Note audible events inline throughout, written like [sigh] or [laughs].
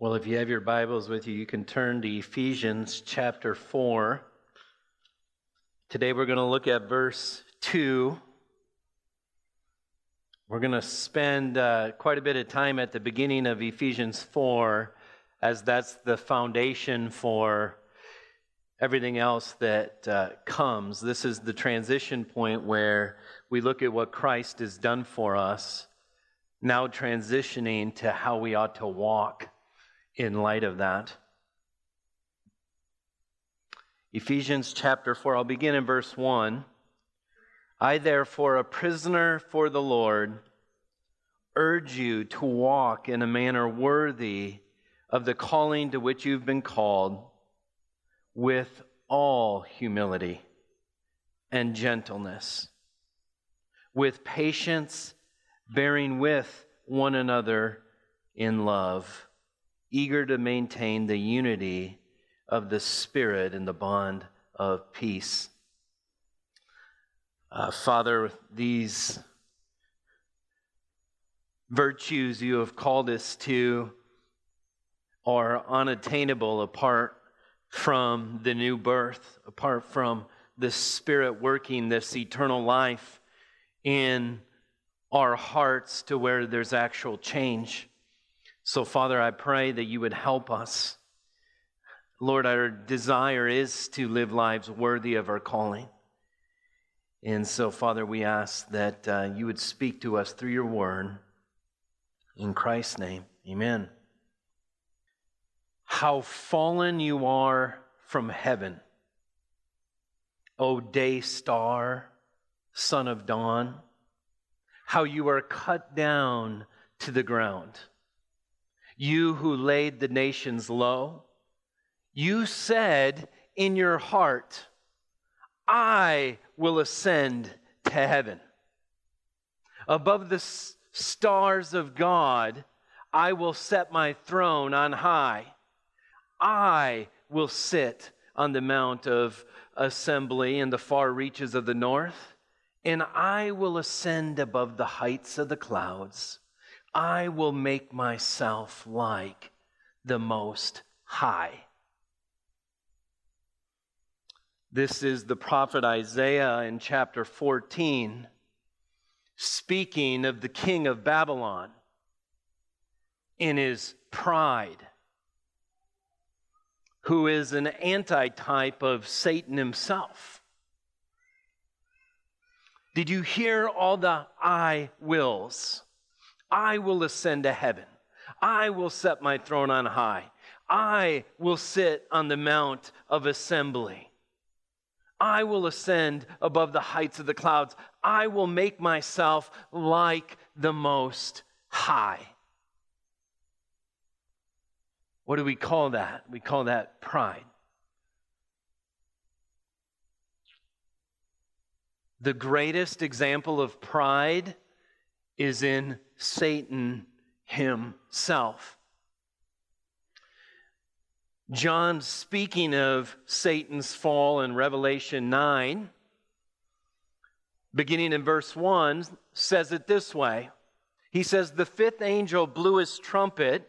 Well, if you have your Bibles with you, you can turn to Ephesians chapter 4. Today we're going to look at verse 2. We're going to spend uh, quite a bit of time at the beginning of Ephesians 4, as that's the foundation for everything else that uh, comes. This is the transition point where we look at what Christ has done for us, now transitioning to how we ought to walk in light of that. Ephesians chapter 4, I'll begin in verse 1. I, therefore, a prisoner for the Lord, urge you to walk in a manner worthy of the calling to which you've been called, with all humility and gentleness, with patience, bearing with one another in love eager to maintain the unity of the Spirit in the bond of peace. Uh, Father, these virtues you have called us to are unattainable apart from the new birth, apart from the Spirit working this eternal life in our hearts to where there's actual change. So, Father, I pray that you would help us. Lord, our desire is to live lives worthy of our calling. And so, Father, we ask that uh, you would speak to us through your word. In Christ's name, amen. How fallen you are from heaven, O day star, son of dawn, how you are cut down to the ground you who laid the nations low, you said in your heart, I will ascend to heaven. Above the s- stars of God, I will set my throne on high. I will sit on the mount of assembly in the far reaches of the north, and I will ascend above the heights of the clouds. I will make myself like the Most High. This is the prophet Isaiah in chapter 14, speaking of the king of Babylon in his pride, who is an antitype of Satan himself. Did you hear all the I wills? I will ascend to heaven. I will set my throne on high. I will sit on the mount of assembly. I will ascend above the heights of the clouds. I will make myself like the Most High. What do we call that? We call that pride. The greatest example of pride is in Satan himself. John, speaking of Satan's fall in Revelation 9, beginning in verse 1, says it this way He says, The fifth angel blew his trumpet,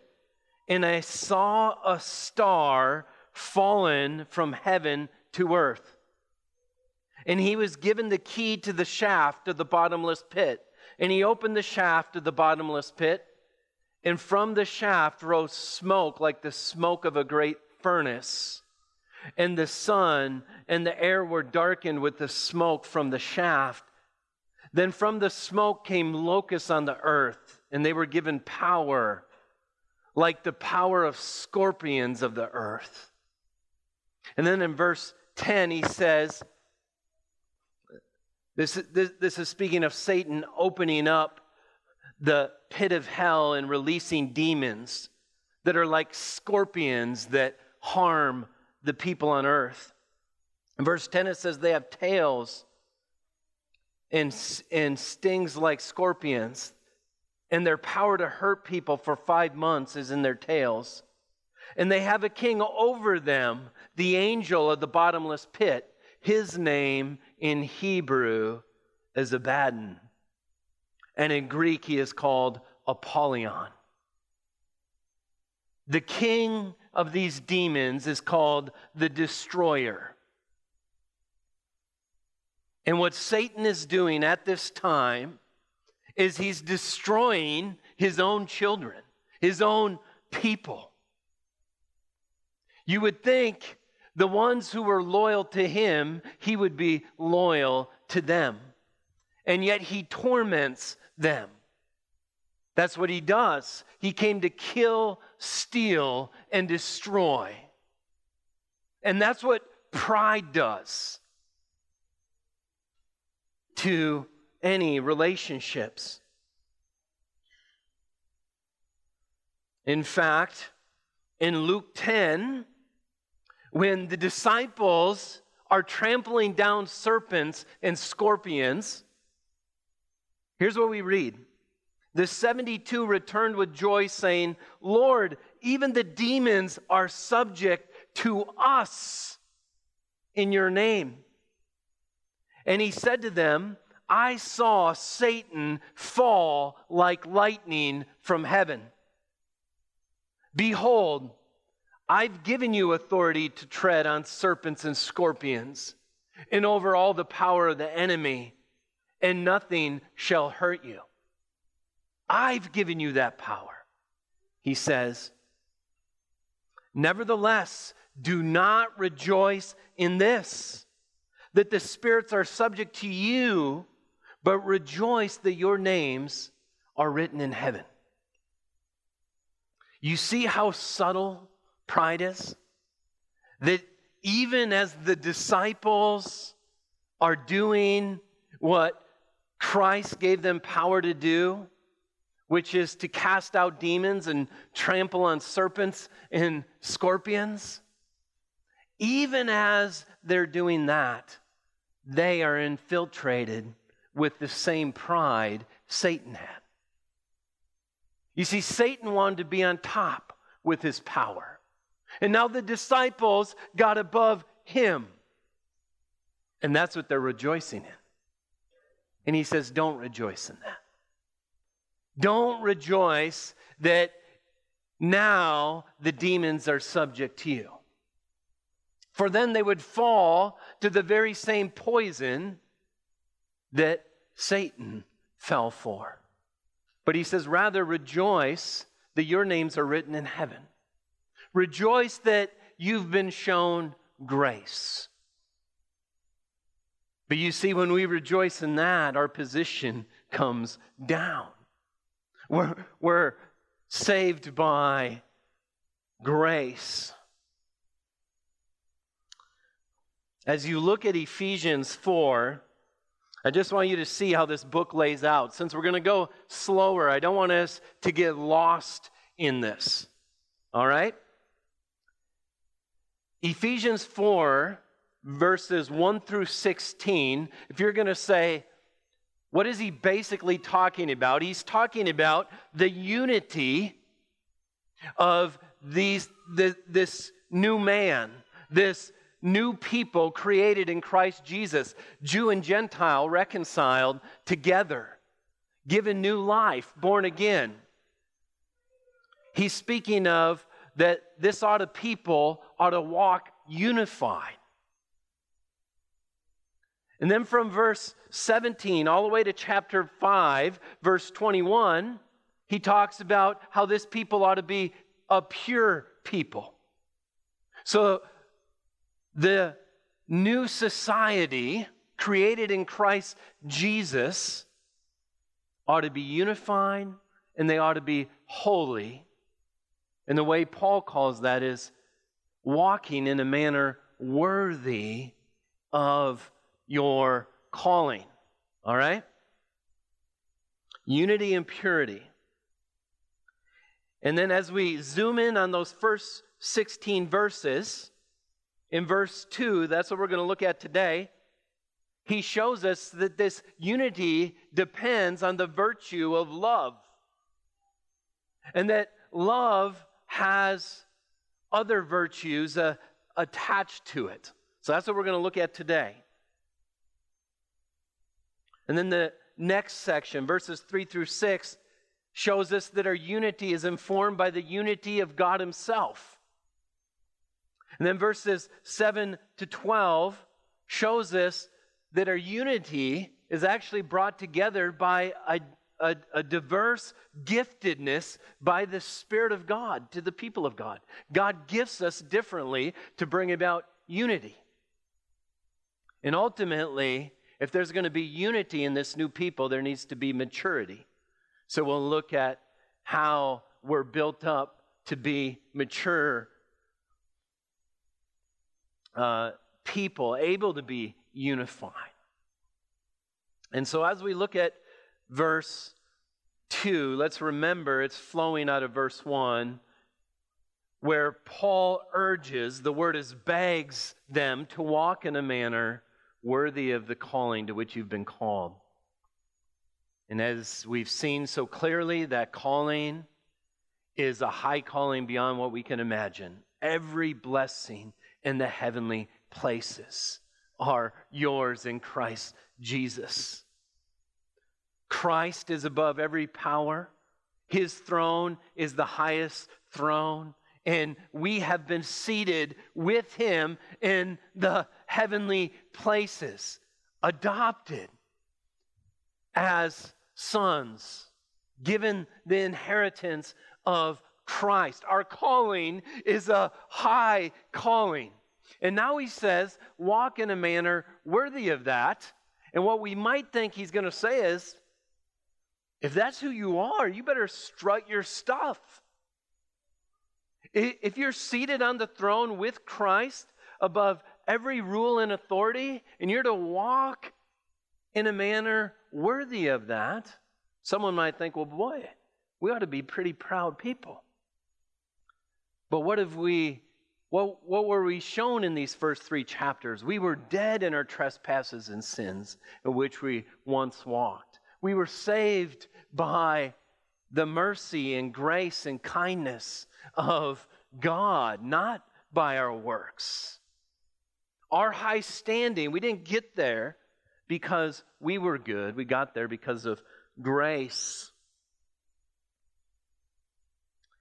and I saw a star fallen from heaven to earth. And he was given the key to the shaft of the bottomless pit. And he opened the shaft of the bottomless pit, and from the shaft rose smoke like the smoke of a great furnace. And the sun and the air were darkened with the smoke from the shaft. Then from the smoke came locusts on the earth, and they were given power, like the power of scorpions of the earth. And then in verse 10, he says, this, this, this is speaking of Satan opening up the pit of hell and releasing demons that are like scorpions that harm the people on earth. In verse 10, it says they have tails and, and stings like scorpions, and their power to hurt people for five months is in their tails. And they have a king over them, the angel of the bottomless pit. His name in Hebrew is Abaddon, and in Greek he is called Apollyon. The king of these demons is called the destroyer. And what Satan is doing at this time is he's destroying his own children, his own people. You would think the ones who were loyal to him, he would be loyal to them. And yet he torments them. That's what he does. He came to kill, steal, and destroy. And that's what pride does to any relationships. In fact, in Luke 10, when the disciples are trampling down serpents and scorpions, here's what we read. The 72 returned with joy, saying, Lord, even the demons are subject to us in your name. And he said to them, I saw Satan fall like lightning from heaven. Behold, I've given you authority to tread on serpents and scorpions and over all the power of the enemy, and nothing shall hurt you. I've given you that power, he says. Nevertheless, do not rejoice in this, that the spirits are subject to you, but rejoice that your names are written in heaven. You see how subtle pride is? That even as the disciples are doing what Christ gave them power to do, which is to cast out demons and trample on serpents and scorpions, even as they're doing that, they are infiltrated with the same pride Satan had. You see, Satan wanted to be on top with his power. And now the disciples got above him. And that's what they're rejoicing in. And he says, Don't rejoice in that. Don't rejoice that now the demons are subject to you. For then they would fall to the very same poison that Satan fell for. But he says, rather rejoice that your names are written in heaven. Rejoice that you've been shown grace. But you see, when we rejoice in that, our position comes down. We're, we're saved by grace. As you look at Ephesians 4, I just want you to see how this book lays out. Since we're going to go slower, I don't want us to get lost in this. All right? Ephesians 4, verses 1 through 16, if you're going to say, what is he basically talking about? He's talking about the unity of these, the, this new man, this new people created in Christ Jesus, Jew and Gentile reconciled together, given new life, born again. He's speaking of that this ought to people ought to walk unified. And then from verse 17 all the way to chapter 5, verse 21, he talks about how this people ought to be a pure people. So the new society created in Christ Jesus ought to be unified and they ought to be holy. And the way Paul calls that is walking in a manner worthy of your calling. All right? Unity and purity. And then as we zoom in on those first 16 verses, in verse 2, that's what we're going to look at today. He shows us that this unity depends on the virtue of love. And that love has other virtues uh, attached to it. So that's what we're going to look at today. And then the next section, verses 3 through 6, shows us that our unity is informed by the unity of God Himself. And then verses 7 to 12 shows us that our unity is actually brought together by a, a, a, diverse giftedness by the Spirit of God to the people of God. God gifts us differently to bring about unity. And ultimately, if there's going to be unity in this new people, there needs to be maturity. So we'll look at how we're built up to be mature uh, people, able to be unified. And so as we look at verse 2, let's remember it's flowing out of verse 1 where Paul urges, the word is begs them to walk in a manner worthy of the calling to which you've been called. And as we've seen so clearly, that calling is a high calling beyond what we can imagine. Every blessing in the heavenly places are yours in Christ Jesus. Christ is above every power. His throne is the highest throne. And we have been seated with him in the heavenly places, adopted as sons, given the inheritance of Christ. Our calling is a high calling. And now he says, walk in a manner worthy of that. And what we might think he's going to say is, if that's who you are, you better strut your stuff. If you're seated on the throne with Christ above every rule and authority, and you're to walk in a manner worthy of that, someone might think, well, boy, we ought to be pretty proud people. But what have we, what, what were we shown in these first three chapters? We were dead in our trespasses and sins in which we once walked. We were saved by the mercy and grace and kindness of God, not by our works. Our high standing, we didn't get there because we were good. We got there because of grace.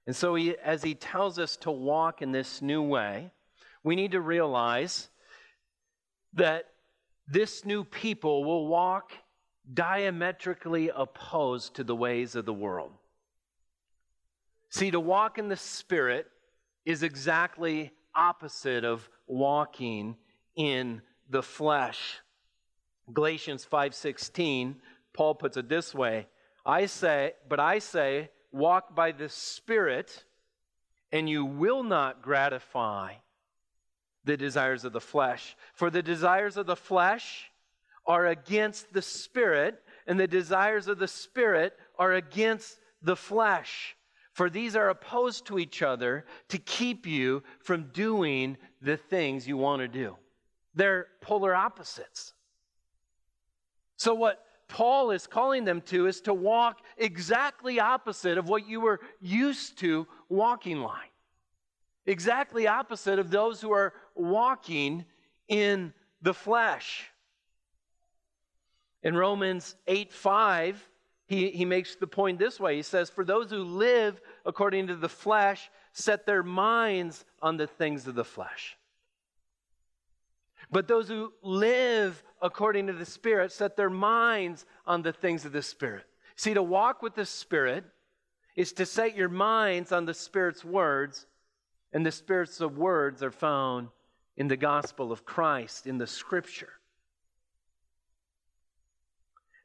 And so, he, as he tells us to walk in this new way, we need to realize that this new people will walk diametrically opposed to the ways of the world. See, to walk in the Spirit is exactly opposite of walking in the flesh. Galatians 5:16, Paul puts it this way, I say, but I say, walk by the Spirit, and you will not gratify the desires of the flesh. For the desires of the flesh are against the Spirit, and the desires of the Spirit are against the flesh. For these are opposed to each other to keep you from doing the things you want to do. They're polar opposites. So, what Paul is calling them to is to walk exactly opposite of what you were used to walking like. Exactly opposite of those who are walking in the flesh. In Romans 8 5, he, he makes the point this way. He says, For those who live according to the flesh set their minds on the things of the flesh. But those who live according to the Spirit set their minds on the things of the Spirit. See, to walk with the Spirit is to set your minds on the Spirit's words, and the Spirit's words are found in the gospel of Christ, in the Scripture.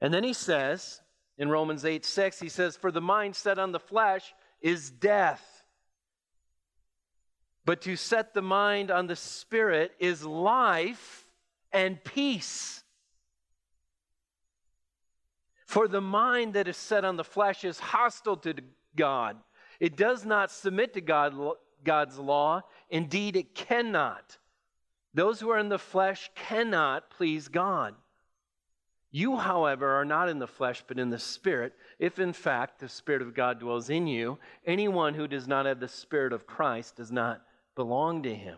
And then he says in Romans 8 6, he says, For the mind set on the flesh is death. But to set the mind on the Spirit is life and peace. For the mind that is set on the flesh is hostile to God. It does not submit to God, God's law. Indeed, it cannot. Those who are in the flesh cannot please God. You, however, are not in the flesh, but in the Spirit, if in fact the Spirit of God dwells in you. Anyone who does not have the Spirit of Christ does not belong to him.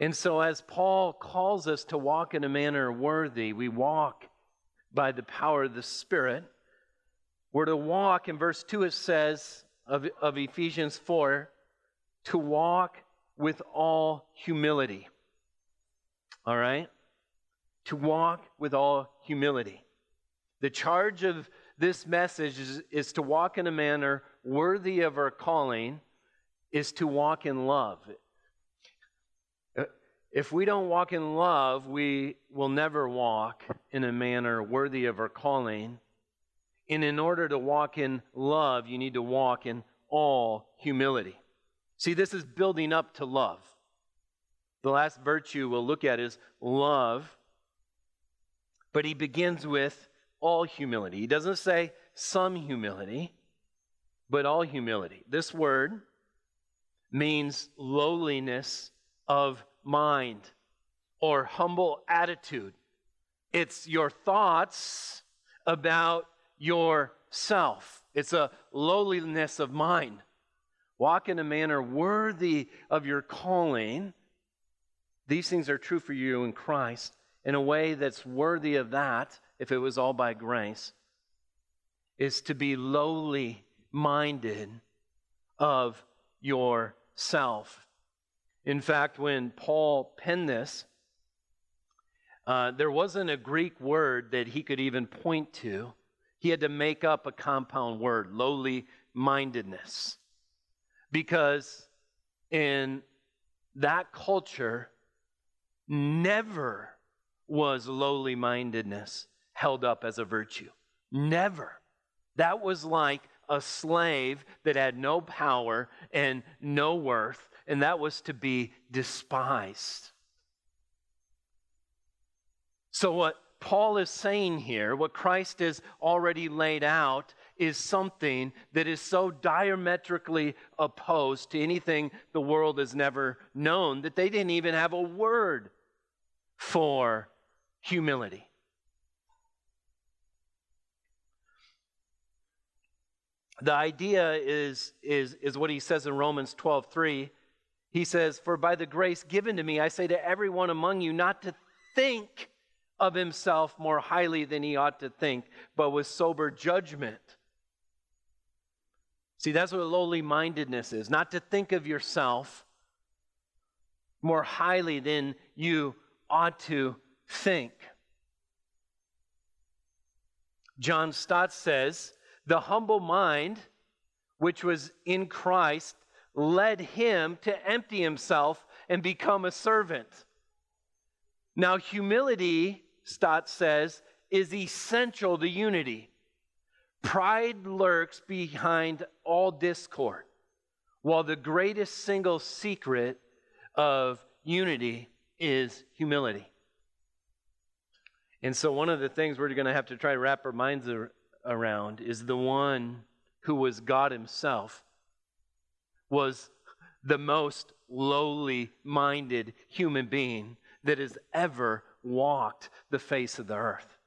And so, as Paul calls us to walk in a manner worthy, we walk by the power of the Spirit. We're to walk, in verse 2 it says of, of Ephesians 4, to walk with all humility. All right? To walk with all humility. The charge of this message is, is to walk in a manner worthy of our calling, is to walk in love. Uh, if we don't walk in love, we will never walk in a manner worthy of our calling. And in order to walk in love, you need to walk in all humility. See, this is building up to love. The last virtue we'll look at is love. But he begins with all humility. He doesn't say some humility, but all humility. This word means lowliness of mind or humble attitude. It's your thoughts about yourself. It's a lowliness of mind. Walk in a manner worthy of your calling. These things are true for you in Christ in a way that's worthy of that, if it was all by grace, is to be lowly minded of yourself. In fact, when Paul penned this, uh, there wasn't a Greek word that he could even point to. He had to make up a compound word, lowly mindedness. Because in that culture, never was lowly mindedness held up as a virtue. Never. That was like a slave that had no power and no worth, and that was to be despised. So, what Paul is saying here, what Christ has already laid out, is something that is so diametrically opposed to anything the world has never known that they didn't even have a word for humility. The idea is, is, is what he says in Romans 12 3. He says, For by the grace given to me, I say to everyone among you not to think of himself more highly than he ought to think, but with sober judgment. See, that's what lowly mindedness is not to think of yourself more highly than you ought to think. John Stott says, The humble mind which was in Christ led him to empty himself and become a servant. Now, humility, Stott says, is essential to unity. Pride lurks behind all discord, while the greatest single secret of unity is humility. And so, one of the things we're going to have to try to wrap our minds around is the one who was God Himself was the most lowly minded human being that has ever walked the face of the earth.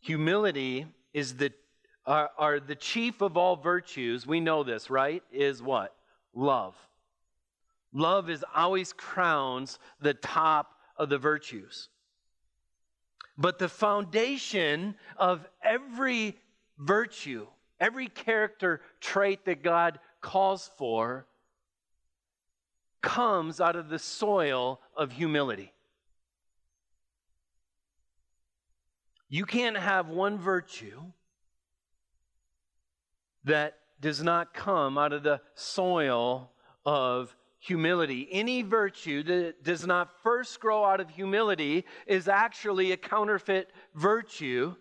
Humility is the are, are the chief of all virtues. We know this, right? Is what? Love. Love is always crowns the top of the virtues. But the foundation of every virtue, every character trait that God calls for, comes out of the soil of humility. You can't have one virtue that does not come out of the soil of humility. Any virtue that does not first grow out of humility is actually a counterfeit virtue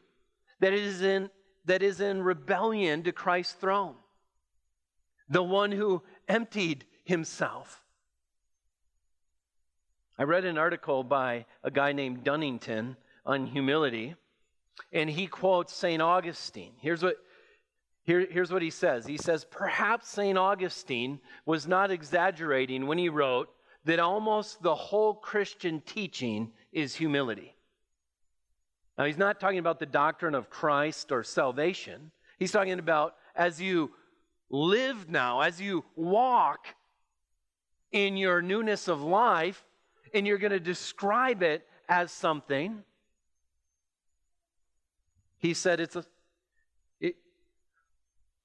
that is in, that is in rebellion to Christ's throne. The one who emptied himself. I read an article by a guy named Dunnington on humility. And he quotes St. Augustine. Here's what, here, here's what he says He says, Perhaps St. Augustine was not exaggerating when he wrote that almost the whole Christian teaching is humility. Now, he's not talking about the doctrine of Christ or salvation. He's talking about as you live now, as you walk in your newness of life, and you're going to describe it as something, he said it's a,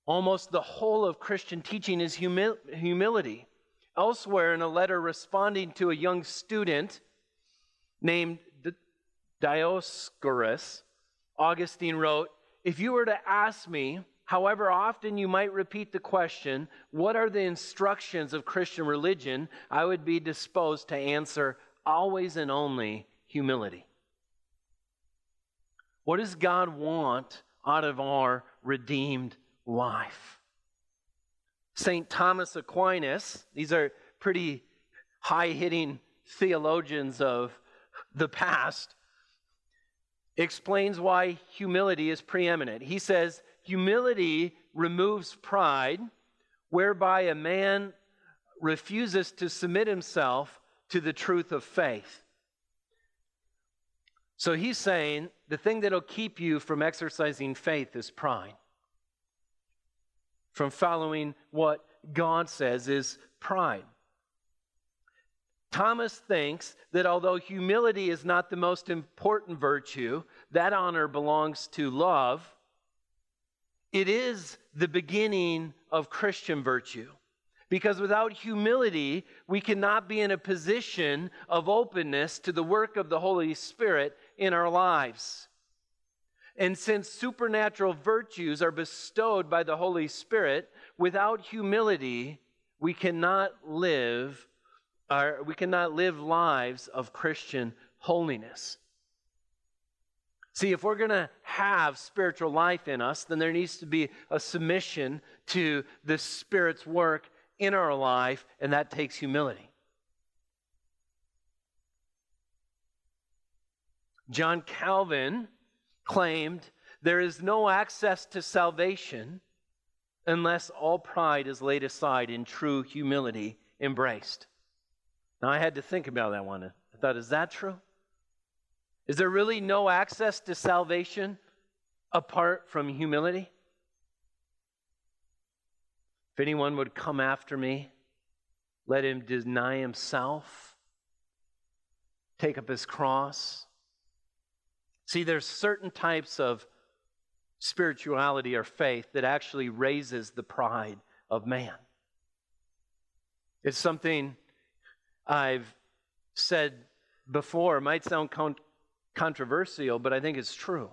almost the whole of Christian teaching is humi- humility. Elsewhere, in a letter responding to a young student named Dioscorus, Augustine wrote, If you were to ask me, however often you might repeat the question, What are the instructions of Christian religion? I would be disposed to answer, Always and only humility. What does God want out of our redeemed life? St. Thomas Aquinas, these are pretty high hitting theologians of the past, explains why humility is preeminent. He says, Humility removes pride, whereby a man refuses to submit himself to the truth of faith. So he's saying the thing that'll keep you from exercising faith is pride. From following what God says is pride. Thomas thinks that although humility is not the most important virtue, that honor belongs to love. It is the beginning of Christian virtue. Because without humility, we cannot be in a position of openness to the work of the Holy Spirit in our lives. And since supernatural virtues are bestowed by the Holy Spirit, without humility, we cannot live our, we cannot live lives of Christian holiness. See, if we're going to have spiritual life in us, then there needs to be a submission to the Spirit's work in our life, and that takes humility. John Calvin claimed there is no access to salvation unless all pride is laid aside in true humility embraced. Now, I had to think about that one. I thought, is that true? Is there really no access to salvation apart from humility? If anyone would come after me, let him deny himself, take up his cross. See, there's certain types of spirituality or faith that actually raises the pride of man. It's something I've said before might sound con- controversial, but I think it's true.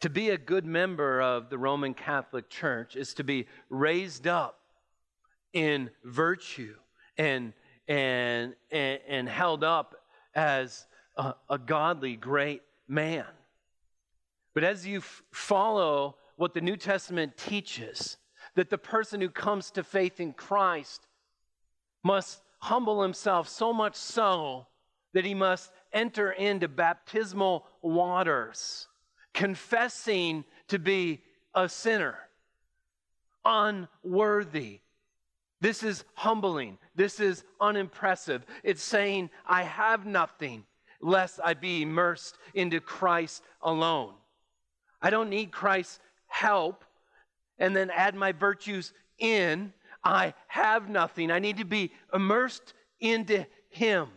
To be a good member of the Roman Catholic Church is to be raised up in virtue and, and, and, and held up as a, a godly, great man. But as you f- follow what the New Testament teaches, that the person who comes to faith in Christ must humble himself so much so that he must enter into baptismal waters, confessing to be a sinner, unworthy. This is humbling. This is unimpressive. It's saying, I have nothing lest I be immersed into Christ alone. I don't need Christ's help and then add my virtues in I have nothing. I need to be immersed into Him.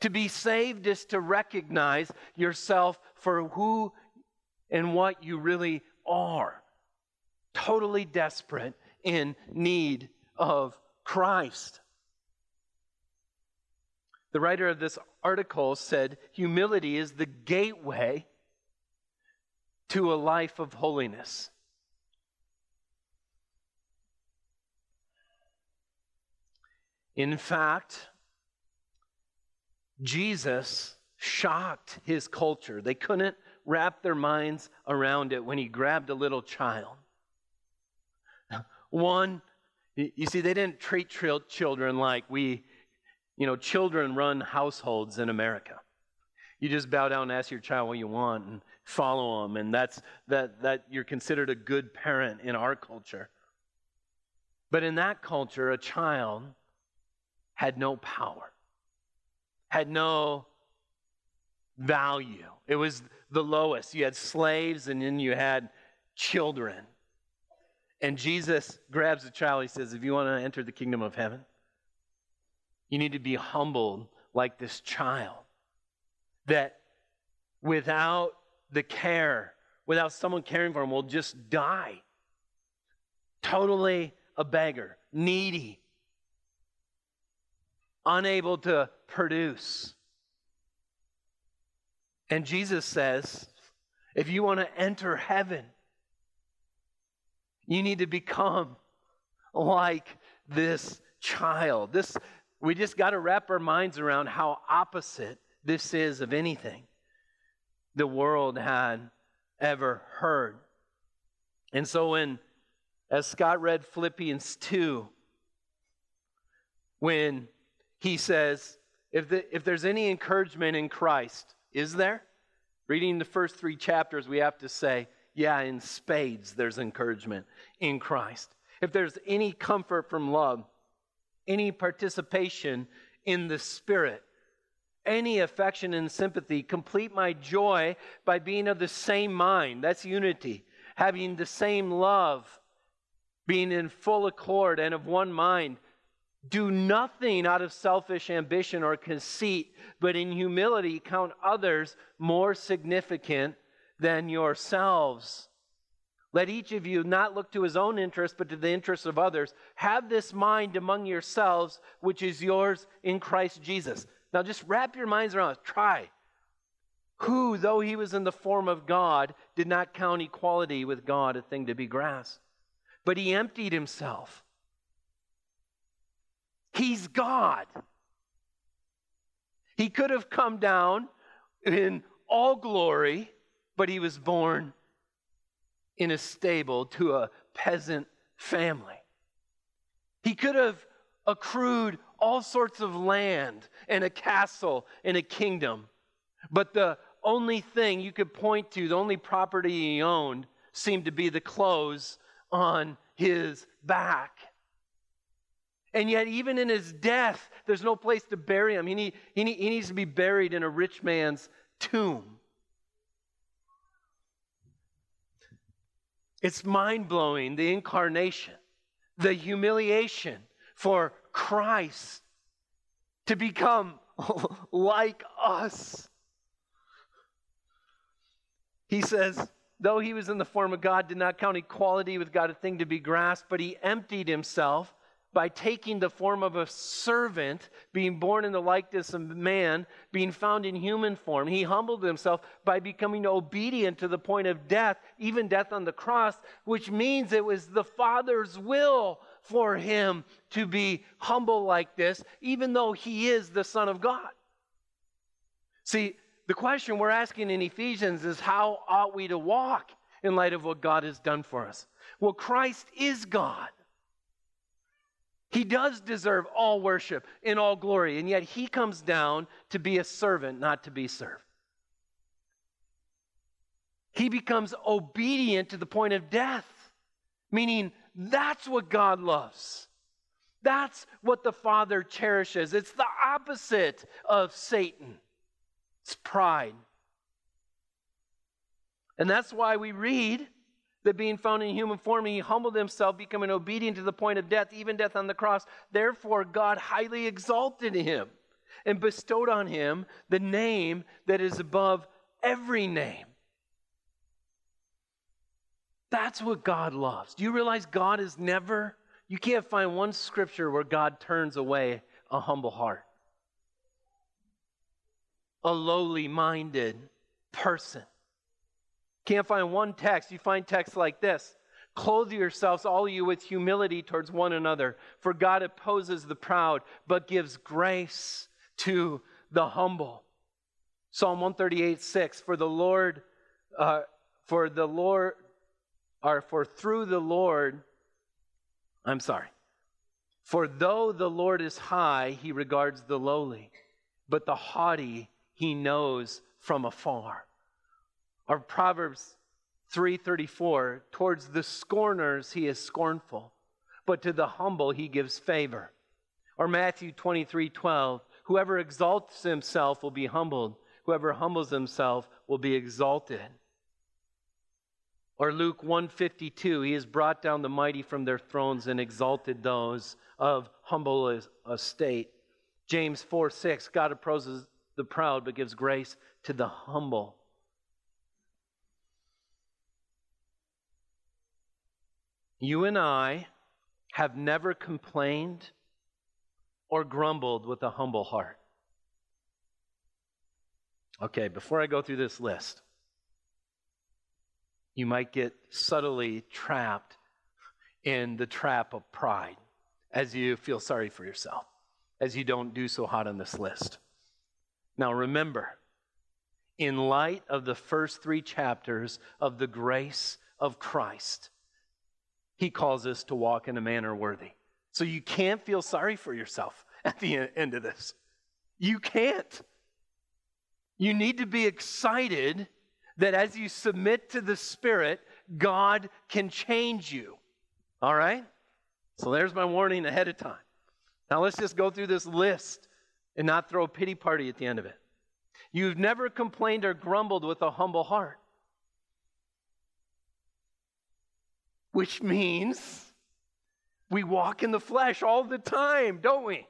To be saved is to recognize yourself for who and what you really are. Totally desperate in need of Christ. The writer of this article said humility is the gateway to a life of holiness. In fact, Jesus shocked his culture. They couldn't wrap their minds around it when he grabbed a little child. [laughs] One, you see, they didn't treat children like we, you know, children run households in America. You just bow down and ask your child what you want and follow them, and that's that that you're considered a good parent in our culture. But in that culture, a child had no power, had no value. It was the lowest. You had slaves and then you had children. And Jesus grabs the child. He says, If you want to enter the kingdom of heaven, You need to be humbled like this child. That without the care, without someone caring for him, will just die. Totally a beggar, needy, unable to produce. And Jesus says, if you want to enter heaven, you need to become like this child. This we just got to wrap our minds around how opposite this is of anything the world had ever heard. And so when as Scott read Philippians 2 when he says if, the, if there's any encouragement in Christ, is there? Reading the first three chapters, we have to say, yeah, in spades, there's encouragement in Christ. If there's any comfort from love, any participation in the Spirit, any affection and sympathy, complete my joy by being of the same mind. That's unity. Having the same love, being in full accord and of one mind. Do nothing out of selfish ambition or conceit, but in humility count others more significant than yourselves. Let each of you not look to his own interest, but to the interests of others. Have this mind among yourselves, which is yours in Christ Jesus. Now just wrap your minds around it. Try. Who, though he was in the form of God, did not count equality with God a thing to be grasped, but he emptied himself He's God. He could have come down in all glory, but he was born in a stable to a peasant family. He could have accrued all sorts of land and a castle and a kingdom, but the only thing you could point to, the only property he owned, seemed to be the clothes on his back. And yet, even in his death, there's no place to bury him. He, need, he, need, he needs to be buried in a rich man's tomb. It's mind blowing the incarnation, the humiliation for Christ to become [laughs] like us. He says, though he was in the form of God, did not count equality with God a thing to be grasped, but he emptied himself by taking the form of a servant, being born in the likeness of man, being found in human form. He humbled himself by becoming obedient to the point of death, even death on the cross, which means it was the Father's will for him to be humble like this, even though he is the Son of God. See, the question we're asking in Ephesians is how ought we to walk in light of what God has done for us? Well, Christ is God. He does deserve all worship and all glory, and yet he comes down to be a servant, not to be served. He becomes obedient to the point of death, meaning that's what God loves. That's what the Father cherishes. It's the opposite of Satan. It's pride. And that's why we read that being found in human form, he humbled himself, becoming obedient to the point of death, even death on the cross. Therefore, God highly exalted him and bestowed on him the name that is above every name. That's what God loves. Do you realize God is never, you can't find one scripture where God turns away a humble heart, a lowly minded person. Can't find one text. You find texts like this Clothe yourselves, all you, with humility towards one another, for God opposes the proud, but gives grace to the humble. Psalm 138 6 For the Lord, uh, for the Lord, or for through the Lord, I'm sorry. For though the Lord is high, he regards the lowly, but the haughty he knows from afar. Or Proverbs 3:34, towards the scorners he is scornful, but to the humble he gives favor. Or Matthew 23:12, whoever exalts himself will be humbled, whoever humbles himself will be exalted. Or Luke 152, he has brought down the mighty from their thrones and exalted those of humble estate. James 4 6, God opposes the proud but gives grace to the humble. You and I have never complained or grumbled with a humble heart. Okay, before I go through this list, you might get subtly trapped in the trap of pride as you feel sorry for yourself, as you don't do so hot on this list. Now, remember, in light of the first three chapters of the grace of Christ, he calls us to walk in a manner worthy. So you can't feel sorry for yourself [laughs] at the end of this. You can't. You need to be excited that as you submit to the Spirit, God can change you. All right? So there's my warning ahead of time. Now let's just go through this list and not throw a pity party at the end of it. You've never complained or grumbled with a humble heart, which means we walk in the flesh all the time, don't we?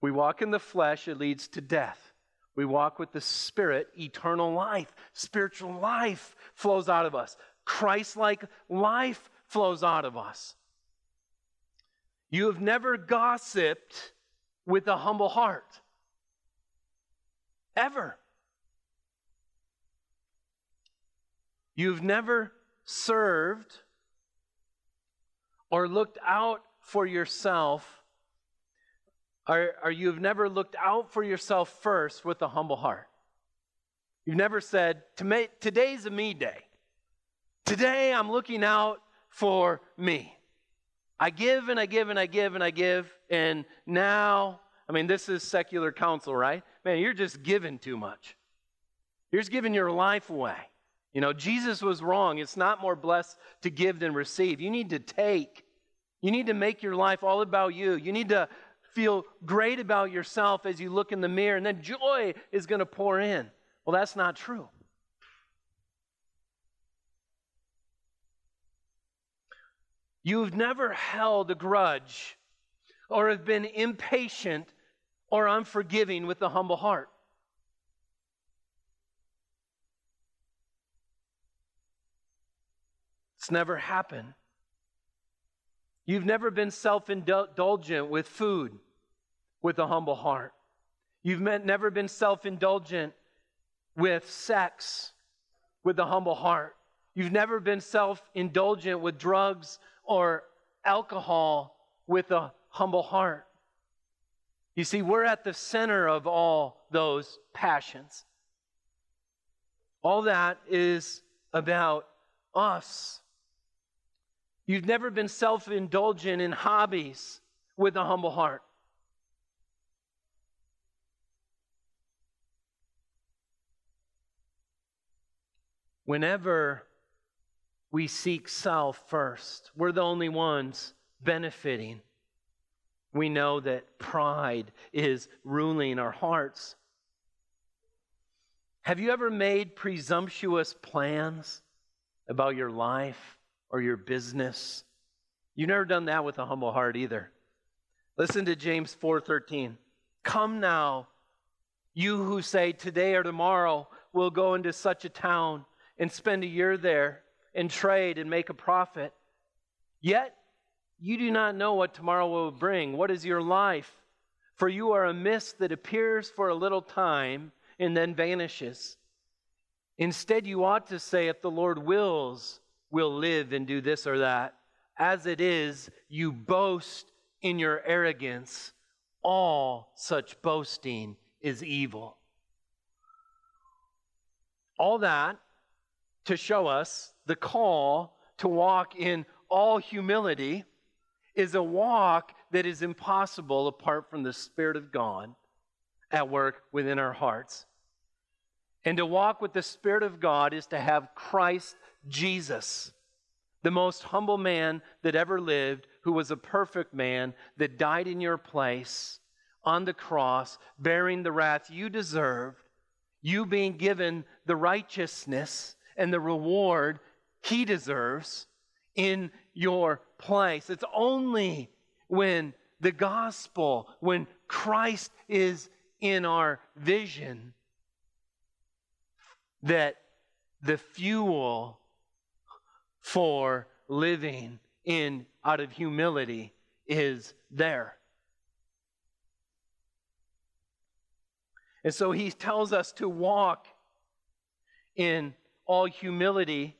We walk in the flesh, it leads to death. We walk with the Spirit, eternal life. Spiritual life flows out of us. Christ like life flows out of us. You have never gossiped with a humble heart. Ever. You've never served or looked out for yourself, or, or you've never looked out for yourself first with a humble heart. You've never said, Today's a me day. Today I'm looking out for me. I give and I give and I give and I give, and now, I mean, this is secular counsel, right? Man, you're just giving too much. You're just giving your life away. You know, Jesus was wrong. It's not more blessed to give than receive. You need to take. You need to make your life all about you. You need to feel great about yourself as you look in the mirror, and then joy is going to pour in. Well, that's not true. You've never held a grudge or have been impatient or unforgiving with a humble heart. Never happened. You've never been self indulgent with food with a humble heart. You've never been self indulgent with sex with a humble heart. You've never been self indulgent with drugs or alcohol with a humble heart. You see, we're at the center of all those passions. All that is about us. You've never been self indulgent in hobbies with a humble heart. Whenever we seek self first. We're the only ones benefiting. We know that pride is ruling our hearts. Have you ever made presumptuous plans about your life or your business? You've never done that with a humble heart either. Listen to James 4:13. Come now, you who say today or tomorrow we'll go into such a town and spend a year there and trade and make a profit. Yet you do not know what tomorrow will bring. What is your life? For you are a mist that appears for a little time and then vanishes. Instead, you ought to say, If the Lord wills, we'll live and do this or that. As it is, you boast in your arrogance. All such boasting is evil. All that to show us the call to walk in all humility is a walk that is impossible apart from the Spirit of God at work within our hearts. And to walk with the Spirit of God is to have Christ Jesus, the most humble man that ever lived, who was a perfect man that died in your place on the cross, bearing the wrath you deserved, you being given the righteousness and the reward he deserves in your place. It's only when the gospel, when Christ is in our vision, that the fuel for living in out of humility is there. And so he tells us to walk in all humility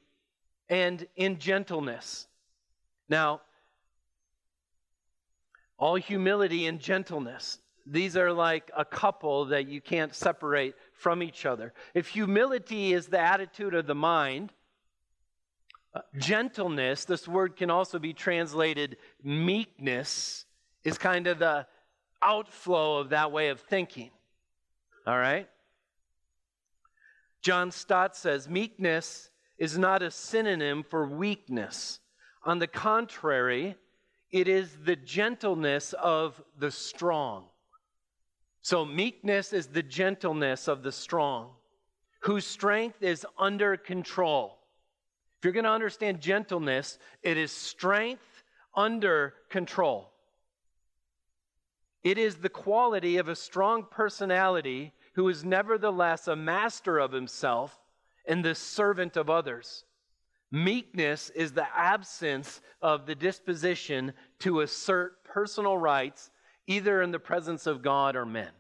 and in gentleness. Now, all humility and gentleness. These are like a couple that you can't separate from each other. If humility is the attitude of the mind, gentleness, this word can also be translated meekness, is kind of the outflow of that way of thinking. All right? John Stott says meekness is not a synonym for weakness. On the contrary, it is the gentleness of the strong. So, meekness is the gentleness of the strong, whose strength is under control. If you're going to understand gentleness, it is strength under control. It is the quality of a strong personality who is nevertheless a master of himself and the servant of others. Meekness is the absence of the disposition to assert personal rights, either in the presence of God or men.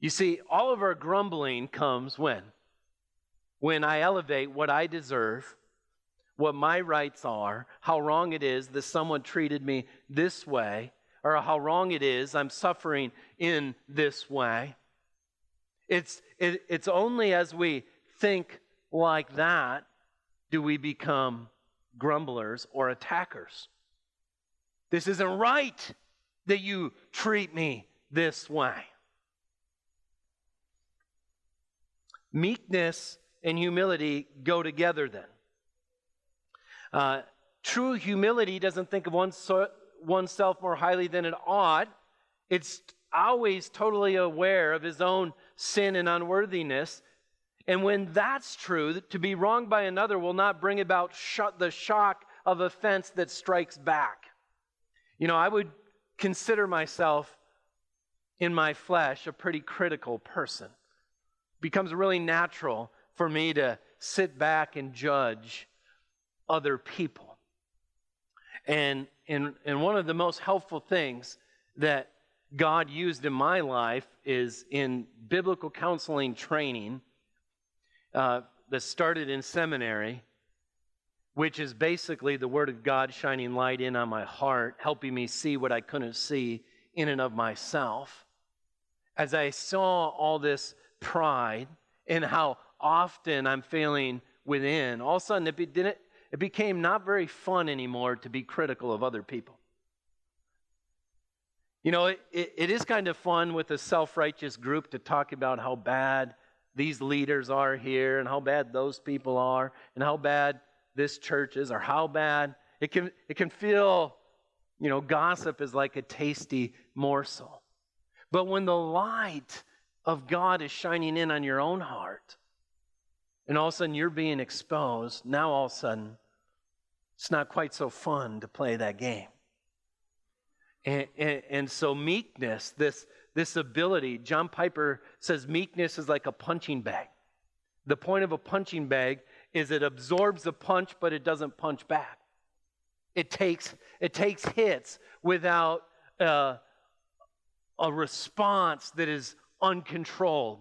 You see, all of our grumbling comes when? When I elevate what I deserve, what my rights are, how wrong it is that someone treated me this way, or how wrong it is I'm suffering in this way. It's, it, it's only as we think like that do we become grumblers or attackers. This isn't right that you treat me this way. Meekness and humility go together then. Uh, true humility doesn't think of one so, oneself more highly than it ought. It's always totally aware of his own sin and unworthiness. And when that's true, to be wronged by another will not bring about sh- the shock of offense that strikes back. You know, I would consider myself in my flesh a pretty critical person. It becomes really natural for me to sit back and judge other people. And, and, and one of the most helpful things that God used in my life is in biblical counseling training uh, that started in seminary, which is basically the Word of God shining light in on my heart, helping me see what I couldn't see in and of myself. As I saw all this pride and how often I'm failing within, all of a sudden it, be, it, became not very fun anymore to be critical of other people. You know, it, it, it is kind of fun with a self righteous group to talk about how bad these leaders are here and how bad those people are and how bad this church is or how bad it can, it can feel, you know, gossip is like a tasty morsel. But when the light of God is shining in on your own heart, and all of a sudden you're being exposed, now all of a sudden it's not quite so fun to play that game. And, and, and, so, meekness, this, this ability, John Piper says meekness is like a punching bag. The point of a punching bag is it absorbs the punch, but it doesn't punch back. It takes, it takes hits without uh, a response that is uncontrolled.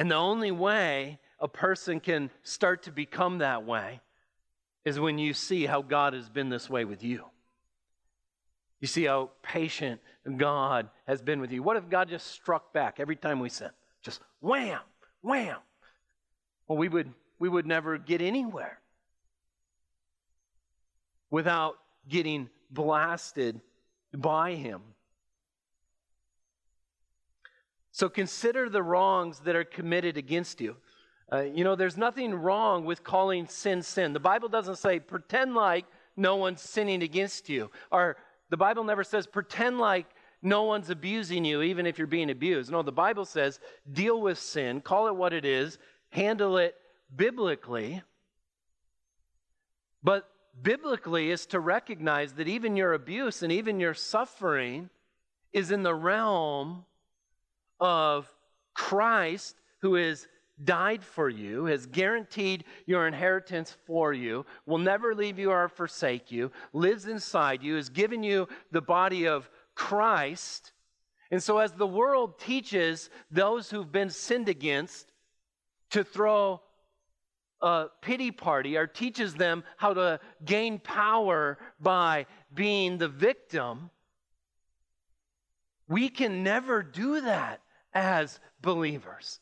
And the only way a person can start to become that way is when you see how God has been this way with you. You see how patient God has been with you. What if God just struck back every time we sin? Just wham, wham. Well, we would, we would never get anywhere without getting blasted by Him. So consider the wrongs that are committed against you. Uh, you know, there's nothing wrong with calling sin sin. The Bible doesn't say pretend like no one's sinning against you or the Bible never says pretend like no one's abusing you, even if you're being abused. No, the Bible says deal with sin, call it what it is, handle it biblically. But biblically is to recognize that even your abuse and even your suffering is in the realm of Christ who has died for you, has guaranteed your inheritance for you, will never leave you or forsake you, lives inside you, has given you the body of Christ. And so, as the world teaches those who've been sinned against to throw a pity party or teaches them how to gain power by being the victim, we can never do that as believers.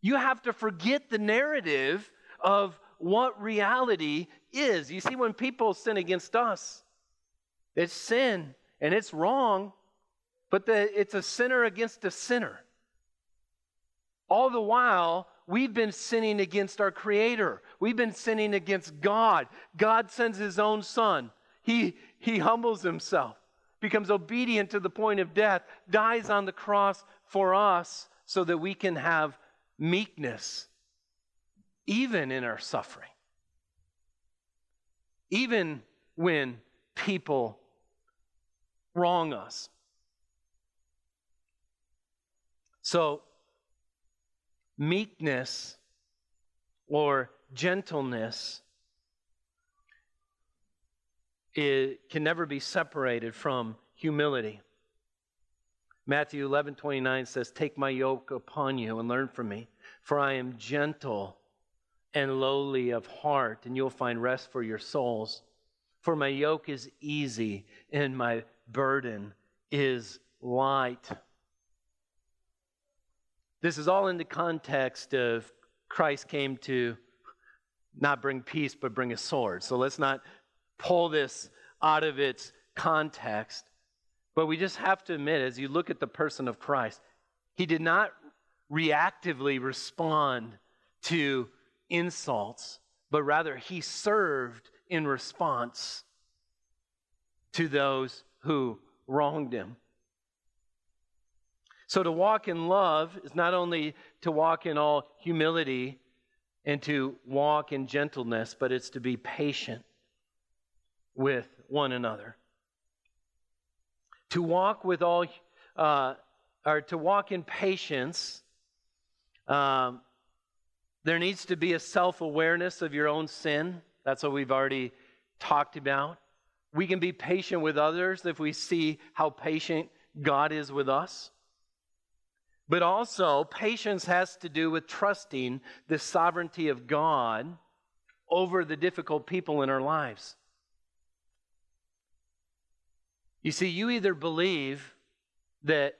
You have to forget the narrative of what reality is. You see, when people sin against us, it's sin and it's wrong, but the, it's a sinner against a sinner. All the while, we've been sinning against our Creator. We've been sinning against God. God sends His own Son. He, he humbles Himself, becomes obedient to the point of death, dies on the cross for us so that we can have meekness, even in our suffering. Even when people wrong us. So, meekness or gentleness it can never be separated from humility. Matthew 11 29 says, Take my yoke upon you and learn from me, for I am gentle and lowly of heart, and you'll find rest for your souls. For my yoke is easy and my burden is light. This is all in the context of Christ came to not bring peace, but bring a sword. So let's not pull this out of its context. But we just have to admit, as you look at the person of Christ, he did not reactively respond to insults, but rather he served in response to those who wronged him. So to walk in love is not only to walk in all humility and to walk in gentleness, but it's to be patient with one another to walk with all, uh, or to walk in patience, um, there needs to be a self awareness of your own sin. That's what we've already talked about. We can be patient with others if we see how patient God is with us. But also, patience has to do with trusting the sovereignty of God over the difficult people in our lives. You see, you either believe that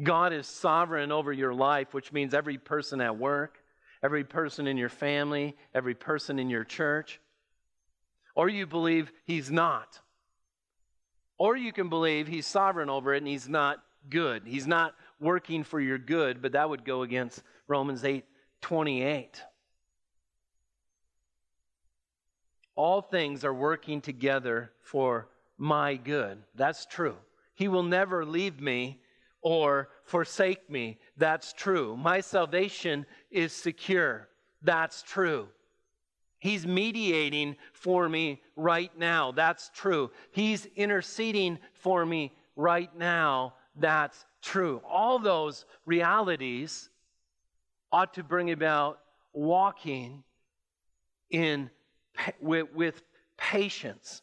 God is sovereign over your life, which means every person at work, every person in your family, every person in your church, or you believe He's not. Or you can believe He's sovereign over it and He's not good. He's not working for your good, but that would go against Romans 8 28. All things are working together for my good. That's true. He will never leave me or forsake me. That's true. My salvation is secure. That's true. He's mediating for me right now. That's true. He's interceding for me right now. That's true. All those realities ought to bring about walking in with, with patience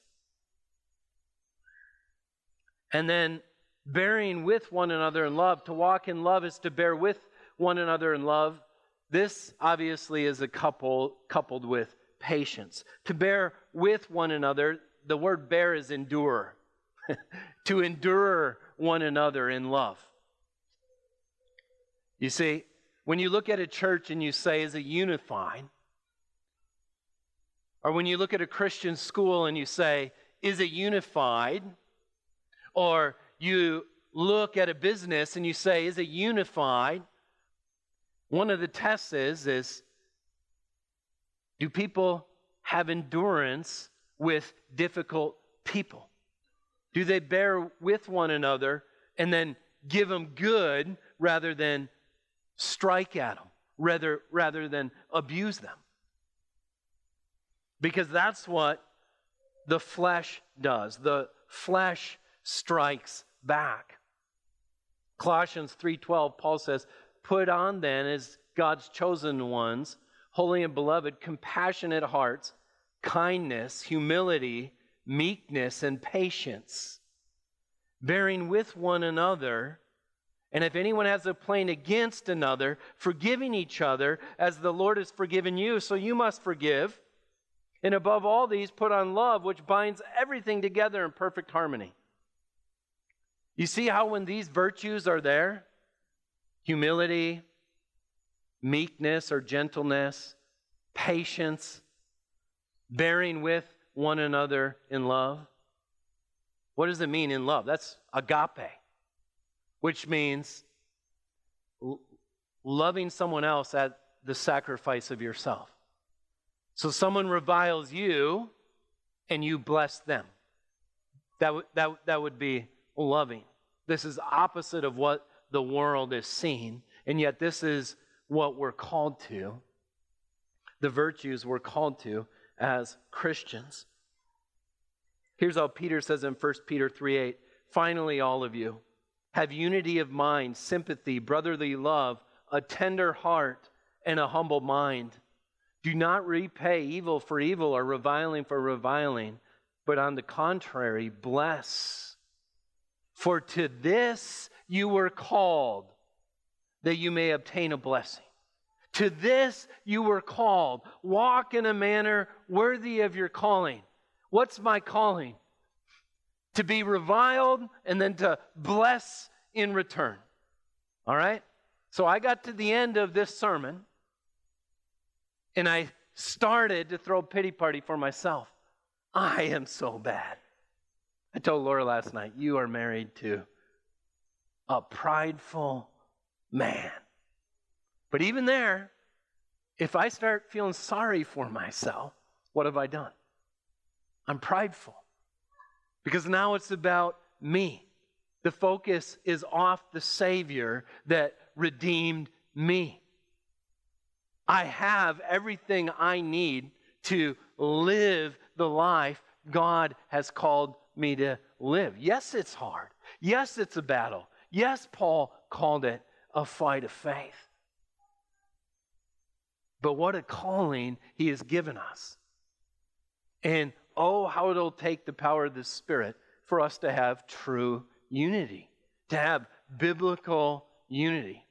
and then bearing with one another in love. To walk in love is to bear with one another in love. This obviously is a couple coupled with patience. To bear with one another, the word bear is endure. [laughs] to endure one another in love. You see, when you look at a church and you say, is it unified? Or when you look at a Christian school and you say, is it unified? Or you look at a business and you say, is it unified? One of the tests is, is do people have endurance with difficult people? Do they bear with one another and then give them good rather than strike at them, rather, rather than abuse them? Because that's what the flesh does. The flesh strikes back. Colossians 3:12 Paul says, "Put on then as God's chosen ones, holy and beloved, compassionate hearts, kindness, humility, meekness and patience, bearing with one another, and if anyone has a plaint against another, forgiving each other as the Lord has forgiven you, so you must forgive." And above all these, put on love, which binds everything together in perfect harmony. You see how when these virtues are there humility, meekness or gentleness, patience, bearing with one another in love. What does it mean in love? That's agape, which means loving someone else at the sacrifice of yourself. So someone reviles you and you bless them. That, w- that, that would be loving. This is opposite of what the world is seeing, and yet this is what we're called to. The virtues we're called to as Christians. Here's how Peter says in 1 Peter 3 8 Finally, all of you, have unity of mind, sympathy, brotherly love, a tender heart, and a humble mind. Do not repay evil for evil or reviling for reviling, but on the contrary, bless. For to this you were called, that you may obtain a blessing. To this you were called. Walk in a manner worthy of your calling. What's my calling? To be reviled and then to bless in return. All right? So I got to the end of this sermon and I started to throw a pity party for myself. I am so bad. I told Laura last night, you are married to a prideful man. But even there, if I start feeling sorry for myself, what have I done? I'm prideful. Because now it's about me. The focus is off the Savior that redeemed me. I have everything I need to live the life God has called me to live. Yes, it's hard. Yes, it's a battle. Yes, Paul called it a fight of faith. But what a calling he has given us. And oh, how it'll take the power of the Spirit for us to have true unity, to have biblical unity.